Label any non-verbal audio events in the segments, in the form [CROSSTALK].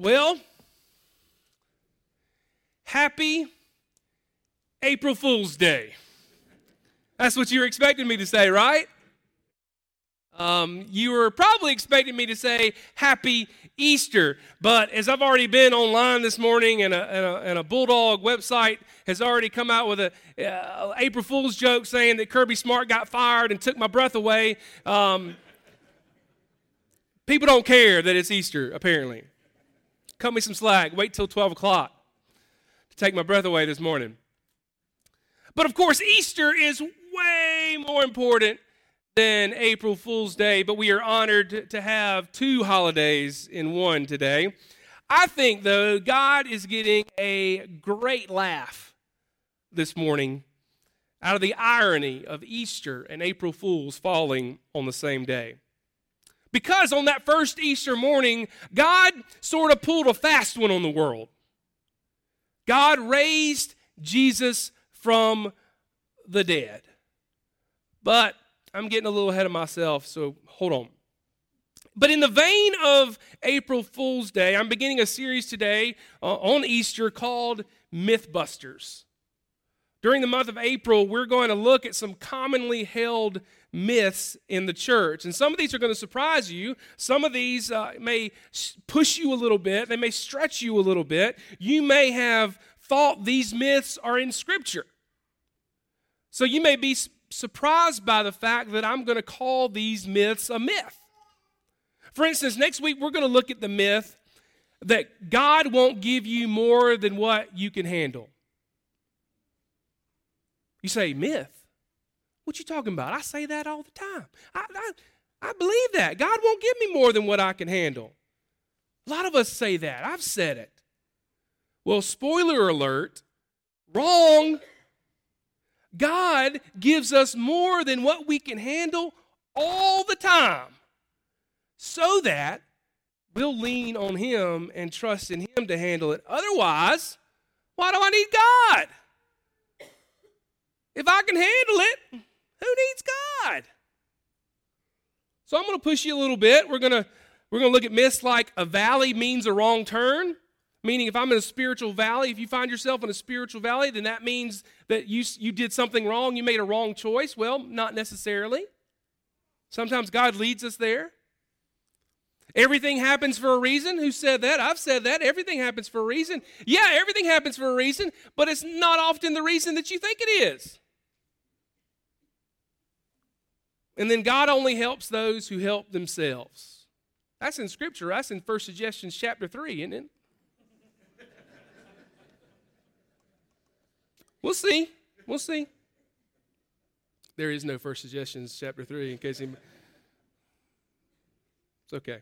Well, happy April Fool's Day. That's what you were expecting me to say, right? Um, you were probably expecting me to say Happy Easter, but as I've already been online this morning and a, and a, and a Bulldog website has already come out with a uh, April Fool's joke saying that Kirby Smart got fired and took my breath away. Um, people don't care that it's Easter, apparently. Cut me some slack. Wait till 12 o'clock to take my breath away this morning. But of course, Easter is way more important than April Fool's Day, but we are honored to have two holidays in one today. I think, though, God is getting a great laugh this morning out of the irony of Easter and April Fools falling on the same day. Because on that first Easter morning, God sort of pulled a fast one on the world. God raised Jesus from the dead. But I'm getting a little ahead of myself, so hold on. But in the vein of April Fool's Day, I'm beginning a series today uh, on Easter called Mythbusters. During the month of April, we're going to look at some commonly held myths in the church. And some of these are going to surprise you. Some of these uh, may push you a little bit, they may stretch you a little bit. You may have thought these myths are in Scripture. So you may be surprised by the fact that I'm going to call these myths a myth. For instance, next week we're going to look at the myth that God won't give you more than what you can handle. You say, myth? What you talking about? I say that all the time. I, I, I believe that. God won't give me more than what I can handle. A lot of us say that. I've said it. Well, spoiler alert, wrong. God gives us more than what we can handle all the time so that we'll lean on Him and trust in Him to handle it. Otherwise, why do I need God? If I can handle it, who needs God? So I'm going to push you a little bit. We're going to we're going to look at myths like a valley means a wrong turn. Meaning, if I'm in a spiritual valley, if you find yourself in a spiritual valley, then that means that you, you did something wrong, you made a wrong choice. Well, not necessarily. Sometimes God leads us there. Everything happens for a reason. Who said that? I've said that. Everything happens for a reason. Yeah, everything happens for a reason, but it's not often the reason that you think it is. And then God only helps those who help themselves. That's in Scripture. That's in First Suggestions chapter 3, isn't it? We'll see. We'll see. There is no first suggestions, chapter 3, in case he. It's okay.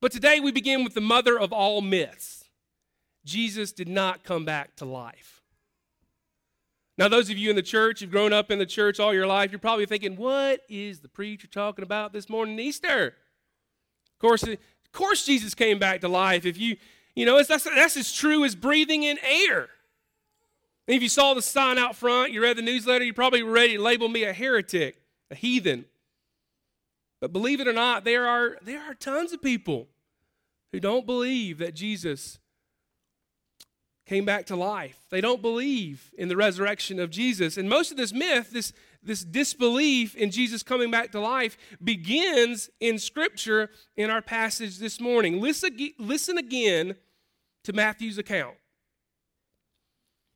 But today we begin with the mother of all myths. Jesus did not come back to life. Now, those of you in the church, you've grown up in the church all your life, you're probably thinking, what is the preacher talking about this morning, Easter? Of course, of course, Jesus came back to life. If you, you know, that's, that's as true as breathing in air. And if you saw the sign out front, you read the newsletter, you're probably ready to label me a heretic, a heathen. But believe it or not, there are, there are tons of people who don't believe that Jesus came back to life. They don't believe in the resurrection of Jesus. And most of this myth, this, this disbelief in Jesus coming back to life, begins in Scripture in our passage this morning. Listen, listen again to Matthew's account.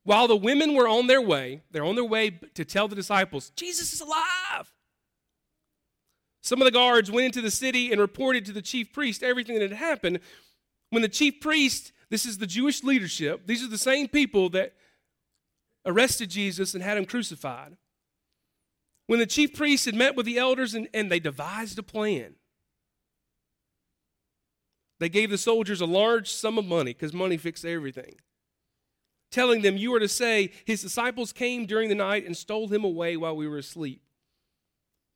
While the women were on their way, they're on their way to tell the disciples, Jesus is alive. Some of the guards went into the city and reported to the chief priest everything that had happened. When the chief priest, this is the Jewish leadership, these are the same people that arrested Jesus and had him crucified. When the chief priests had met with the elders and, and they devised a plan, they gave the soldiers a large sum of money because money fixed everything telling them, You are to say, His disciples came during the night and stole him away while we were asleep.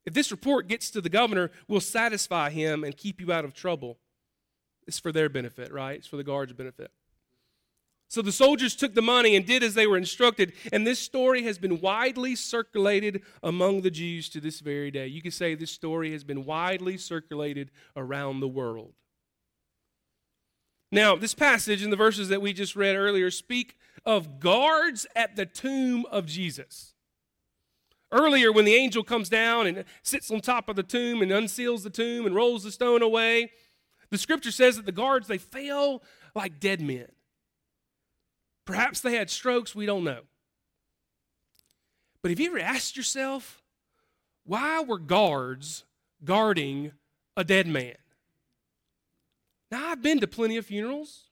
If this report gets to the governor, we'll satisfy him and keep you out of trouble. It's for their benefit, right? It's for the guards' benefit. So the soldiers took the money and did as they were instructed, and this story has been widely circulated among the Jews to this very day. You could say this story has been widely circulated around the world. Now, this passage and the verses that we just read earlier speak of guards at the tomb of Jesus. Earlier, when the angel comes down and sits on top of the tomb and unseals the tomb and rolls the stone away, the scripture says that the guards, they fell like dead men. Perhaps they had strokes, we don't know. But have you ever asked yourself, why were guards guarding a dead man? Now, I've been to plenty of funerals.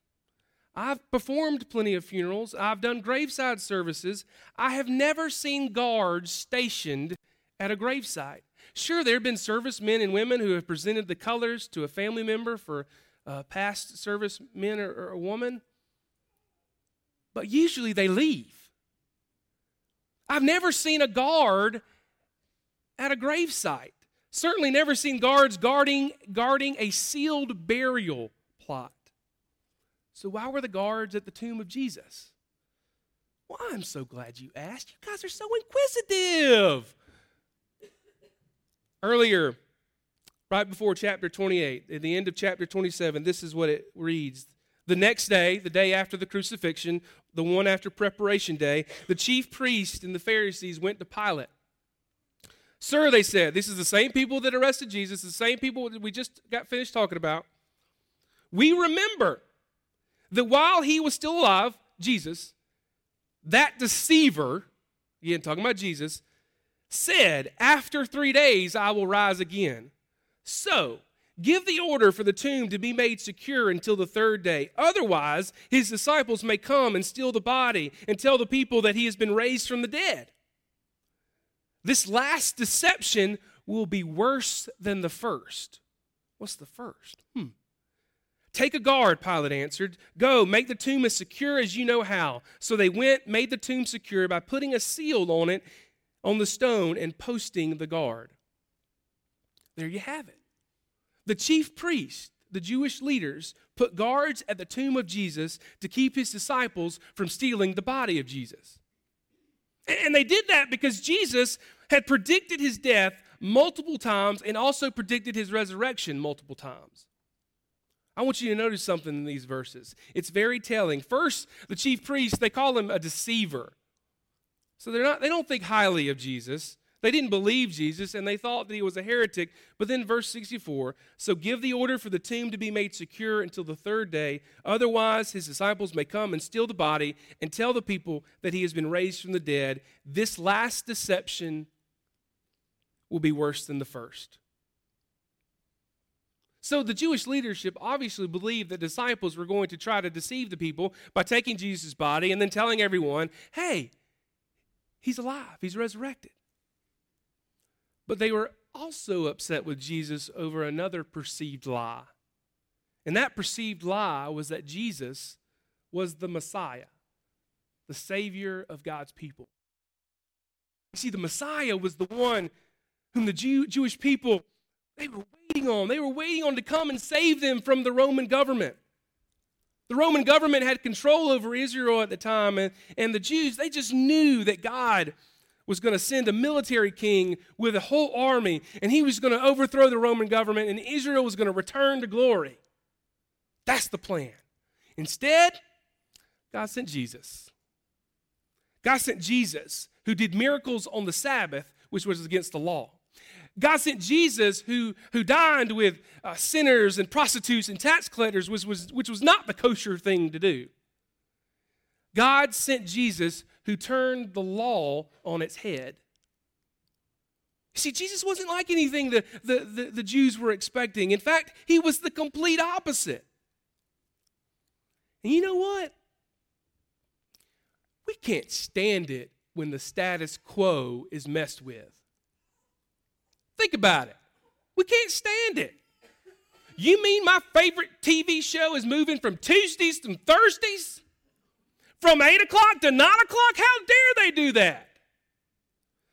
I've performed plenty of funerals. I've done graveside services. I have never seen guards stationed at a gravesite. Sure, there have been servicemen and women who have presented the colors to a family member for uh, past servicemen or, or a woman, but usually they leave. I've never seen a guard at a gravesite. Certainly never seen guards guarding, guarding a sealed burial plot. So, why were the guards at the tomb of Jesus? Well, I'm so glad you asked. You guys are so inquisitive. Earlier, right before chapter 28, at the end of chapter 27, this is what it reads. The next day, the day after the crucifixion, the one after preparation day, the chief priests and the Pharisees went to Pilate Sir, they said, this is the same people that arrested Jesus, the same people that we just got finished talking about. We remember that while he was still alive, Jesus, that deceiver, again, talking about Jesus, said, After three days I will rise again. So, give the order for the tomb to be made secure until the third day. Otherwise, his disciples may come and steal the body and tell the people that he has been raised from the dead. This last deception will be worse than the first. What's the first? Hmm. Take a guard, Pilate answered. Go, make the tomb as secure as you know how. So they went, made the tomb secure by putting a seal on it, on the stone, and posting the guard. There you have it. The chief priest, the Jewish leaders, put guards at the tomb of Jesus to keep his disciples from stealing the body of Jesus. And they did that because Jesus had predicted his death multiple times and also predicted his resurrection multiple times. I want you to notice something in these verses. It's very telling. First, the chief priests, they call him a deceiver. So they're not they don't think highly of Jesus. They didn't believe Jesus and they thought that he was a heretic. But then, verse 64 so give the order for the tomb to be made secure until the third day. Otherwise, his disciples may come and steal the body and tell the people that he has been raised from the dead. This last deception will be worse than the first. So the Jewish leadership obviously believed that disciples were going to try to deceive the people by taking Jesus' body and then telling everyone, hey, he's alive, he's resurrected. But they were also upset with Jesus over another perceived lie. And that perceived lie was that Jesus was the Messiah, the Savior of God's people. You see, the Messiah was the one whom the Jew, Jewish people they were waiting on. They were waiting on to come and save them from the Roman government. The Roman government had control over Israel at the time, and, and the Jews, they just knew that God was going to send a military king with a whole army, and he was going to overthrow the Roman government, and Israel was going to return to glory. That's the plan. Instead, God sent Jesus. God sent Jesus, who did miracles on the Sabbath, which was against the law. God sent Jesus, who, who dined with uh, sinners and prostitutes and tax collectors, which was, which was not the kosher thing to do. God sent Jesus, who turned the law on its head. See, Jesus wasn't like anything the, the, the, the, Jews were expecting. In fact, he was the complete opposite. And you know what? We can't stand it when the status quo is messed with. Think about it. We can't stand it. You mean my favorite TV show is moving from Tuesdays to Thursdays? From 8 o'clock to 9 o'clock? How dare they do that?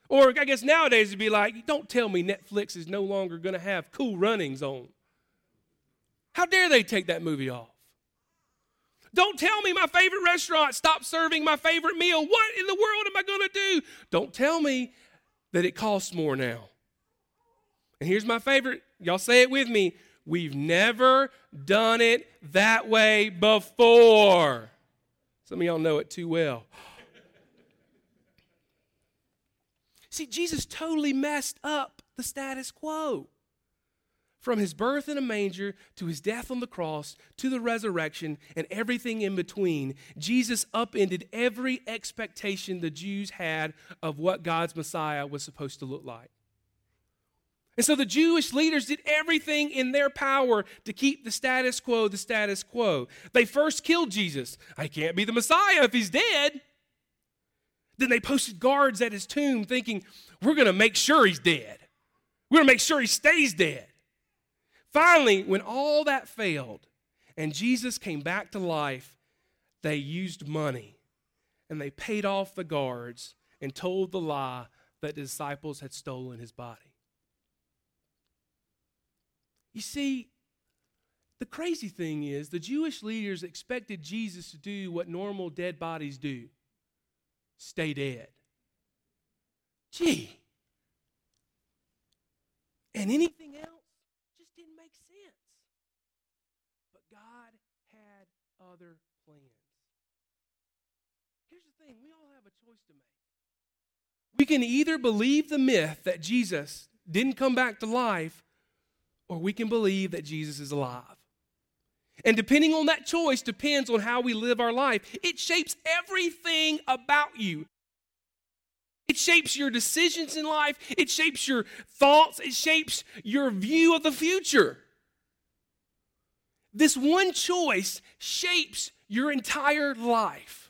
Or I guess nowadays it'd be like, don't tell me Netflix is no longer going to have cool runnings on. How dare they take that movie off? Don't tell me my favorite restaurant stopped serving my favorite meal. What in the world am I going to do? Don't tell me that it costs more now. And here's my favorite. Y'all say it with me. We've never done it that way before. Some of y'all know it too well. See, Jesus totally messed up the status quo. From his birth in a manger to his death on the cross to the resurrection and everything in between, Jesus upended every expectation the Jews had of what God's Messiah was supposed to look like. And so the Jewish leaders did everything in their power to keep the status quo the status quo. They first killed Jesus. I can't be the Messiah if he's dead. Then they posted guards at his tomb thinking, we're going to make sure he's dead. We're going to make sure he stays dead. Finally, when all that failed and Jesus came back to life, they used money and they paid off the guards and told the lie that the disciples had stolen his body. You see, the crazy thing is the Jewish leaders expected Jesus to do what normal dead bodies do stay dead. Gee. And anything else just didn't make sense. But God had other plans. Here's the thing we all have a choice to make. We can either believe the myth that Jesus didn't come back to life, or we can believe that Jesus is alive. And depending on that choice depends on how we live our life. It shapes everything about you. It shapes your decisions in life, it shapes your thoughts, it shapes your view of the future. This one choice shapes your entire life.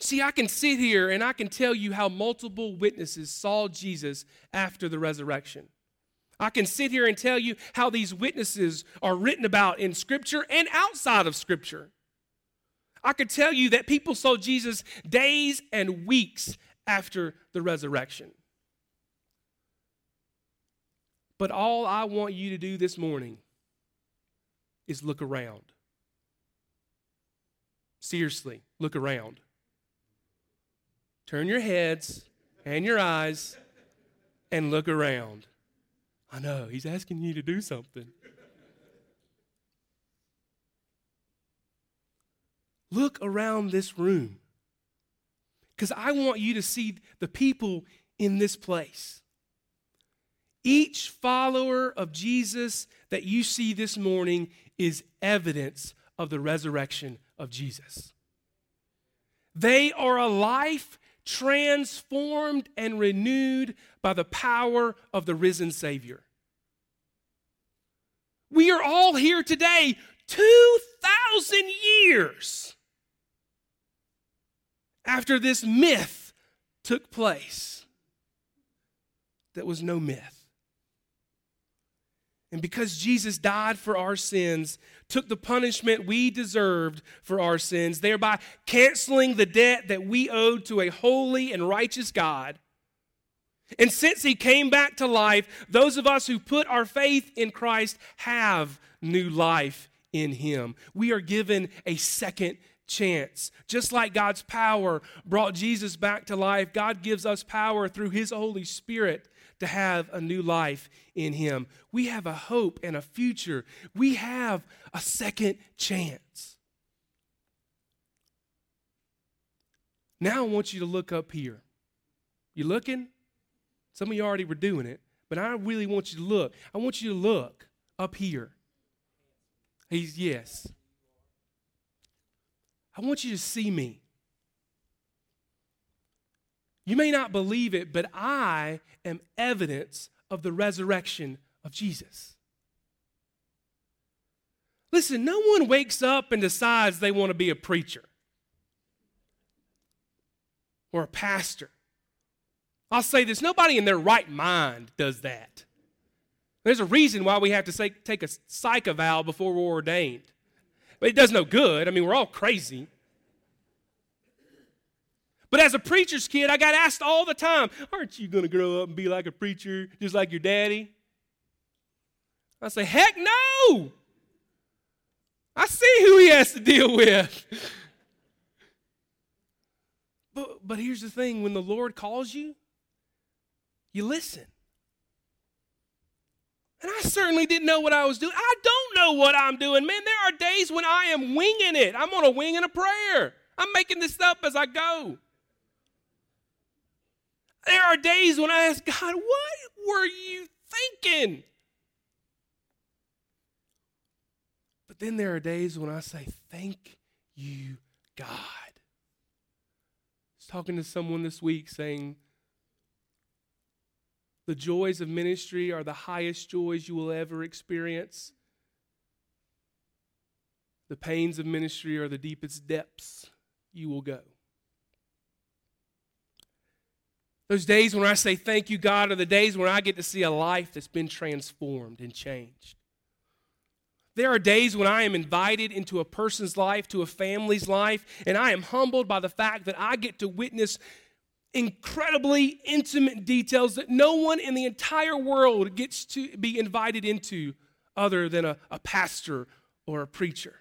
See, I can sit here and I can tell you how multiple witnesses saw Jesus after the resurrection. I can sit here and tell you how these witnesses are written about in Scripture and outside of Scripture. I could tell you that people saw Jesus days and weeks after the resurrection. But all I want you to do this morning is look around. Seriously, look around. Turn your heads and your eyes and look around. I know, he's asking you to do something. Look around this room. Because I want you to see the people in this place. Each follower of Jesus that you see this morning is evidence of the resurrection of Jesus. They are a life transformed and renewed by the power of the risen Savior. We are all here today, 2,000 years after this myth took place that was no myth. And because Jesus died for our sins, took the punishment we deserved for our sins, thereby canceling the debt that we owed to a holy and righteous God. And since he came back to life, those of us who put our faith in Christ have new life in him. We are given a second chance. Just like God's power brought Jesus back to life, God gives us power through his Holy Spirit to have a new life in Him. We have a hope and a future. We have a second chance. Now I want you to look up here. You looking? Some of you already were doing it, but I really want you to look. I want you to look up here. He's yes. I want you to see me. You may not believe it, but I am evidence of the resurrection of Jesus. Listen, no one wakes up and decides they want to be a preacher or a pastor. I'll say this nobody in their right mind does that. There's a reason why we have to say, take a psych eval before we're ordained. But it does no good. I mean, we're all crazy. But as a preacher's kid, I got asked all the time, Aren't you going to grow up and be like a preacher just like your daddy? I say, Heck no! I see who he has to deal with. [LAUGHS] but, but here's the thing when the Lord calls you, you listen. And I certainly didn't know what I was doing. I don't know what I'm doing. Man, there are days when I am winging it. I'm on a wing and a prayer. I'm making this up as I go. There are days when I ask God, what were you thinking? But then there are days when I say, thank you, God. I was talking to someone this week saying, the joys of ministry are the highest joys you will ever experience. The pains of ministry are the deepest depths you will go. Those days when I say thank you, God, are the days when I get to see a life that's been transformed and changed. There are days when I am invited into a person's life, to a family's life, and I am humbled by the fact that I get to witness incredibly intimate details that no one in the entire world gets to be invited into other than a, a pastor or a preacher.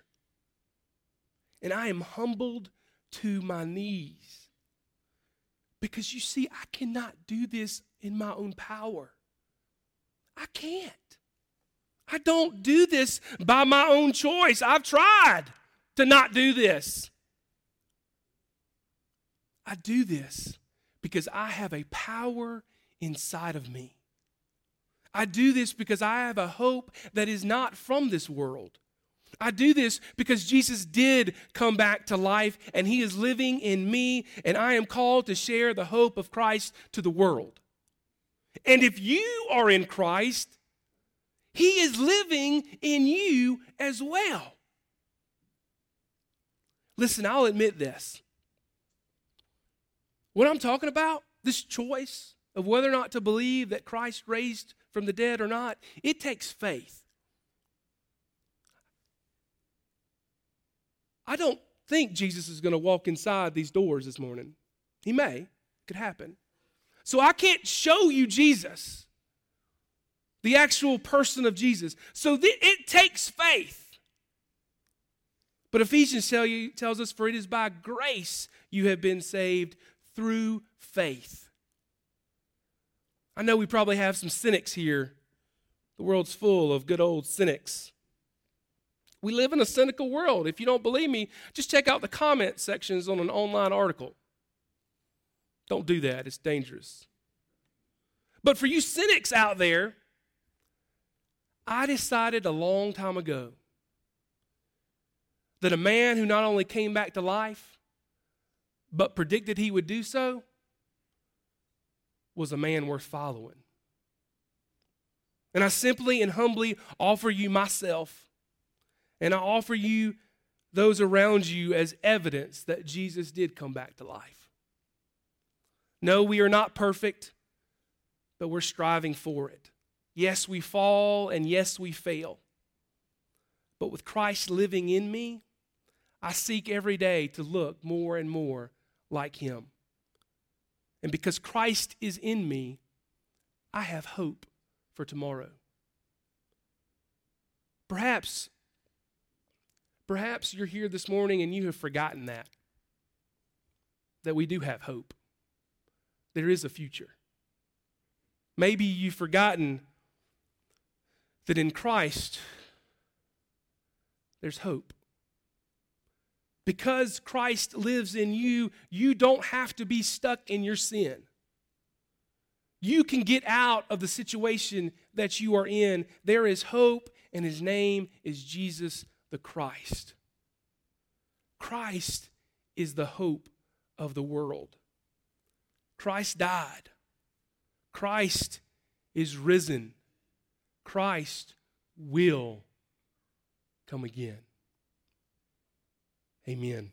And I am humbled to my knees because you see, I cannot do this in my own power. I can't. I don't do this by my own choice. I've tried to not do this. I do this because I have a power inside of me. I do this because I have a hope that is not from this world. I do this because Jesus did come back to life and he is living in me, and I am called to share the hope of Christ to the world. And if you are in Christ, he is living in you as well. Listen, I'll admit this. What I'm talking about, this choice of whether or not to believe that Christ raised from the dead or not, it takes faith. I don't think Jesus is going to walk inside these doors this morning. He may, it could happen. So I can't show you Jesus, the actual person of Jesus. So th- it takes faith. But Ephesians tell you, tells us, For it is by grace you have been saved through faith. I know we probably have some cynics here. The world's full of good old cynics. We live in a cynical world. If you don't believe me, just check out the comment sections on an online article. Don't do that, it's dangerous. But for you cynics out there, I decided a long time ago that a man who not only came back to life, but predicted he would do so, was a man worth following. And I simply and humbly offer you myself, and I offer you those around you as evidence that Jesus did come back to life. No, we are not perfect, but we're striving for it. Yes, we fall, and yes, we fail. But with Christ living in me, I seek every day to look more and more like him. And because Christ is in me, I have hope for tomorrow. Perhaps, perhaps you're here this morning and you have forgotten that. That we do have hope. There is a future. Maybe you've forgotten that in Christ there's hope. Because Christ lives in you, you don't have to be stuck in your sin. You can get out of the situation that you are in. There is hope, and his name is Jesus the Christ. Christ is the hope of the world. Christ died. Christ is risen. Christ will come again. Amen.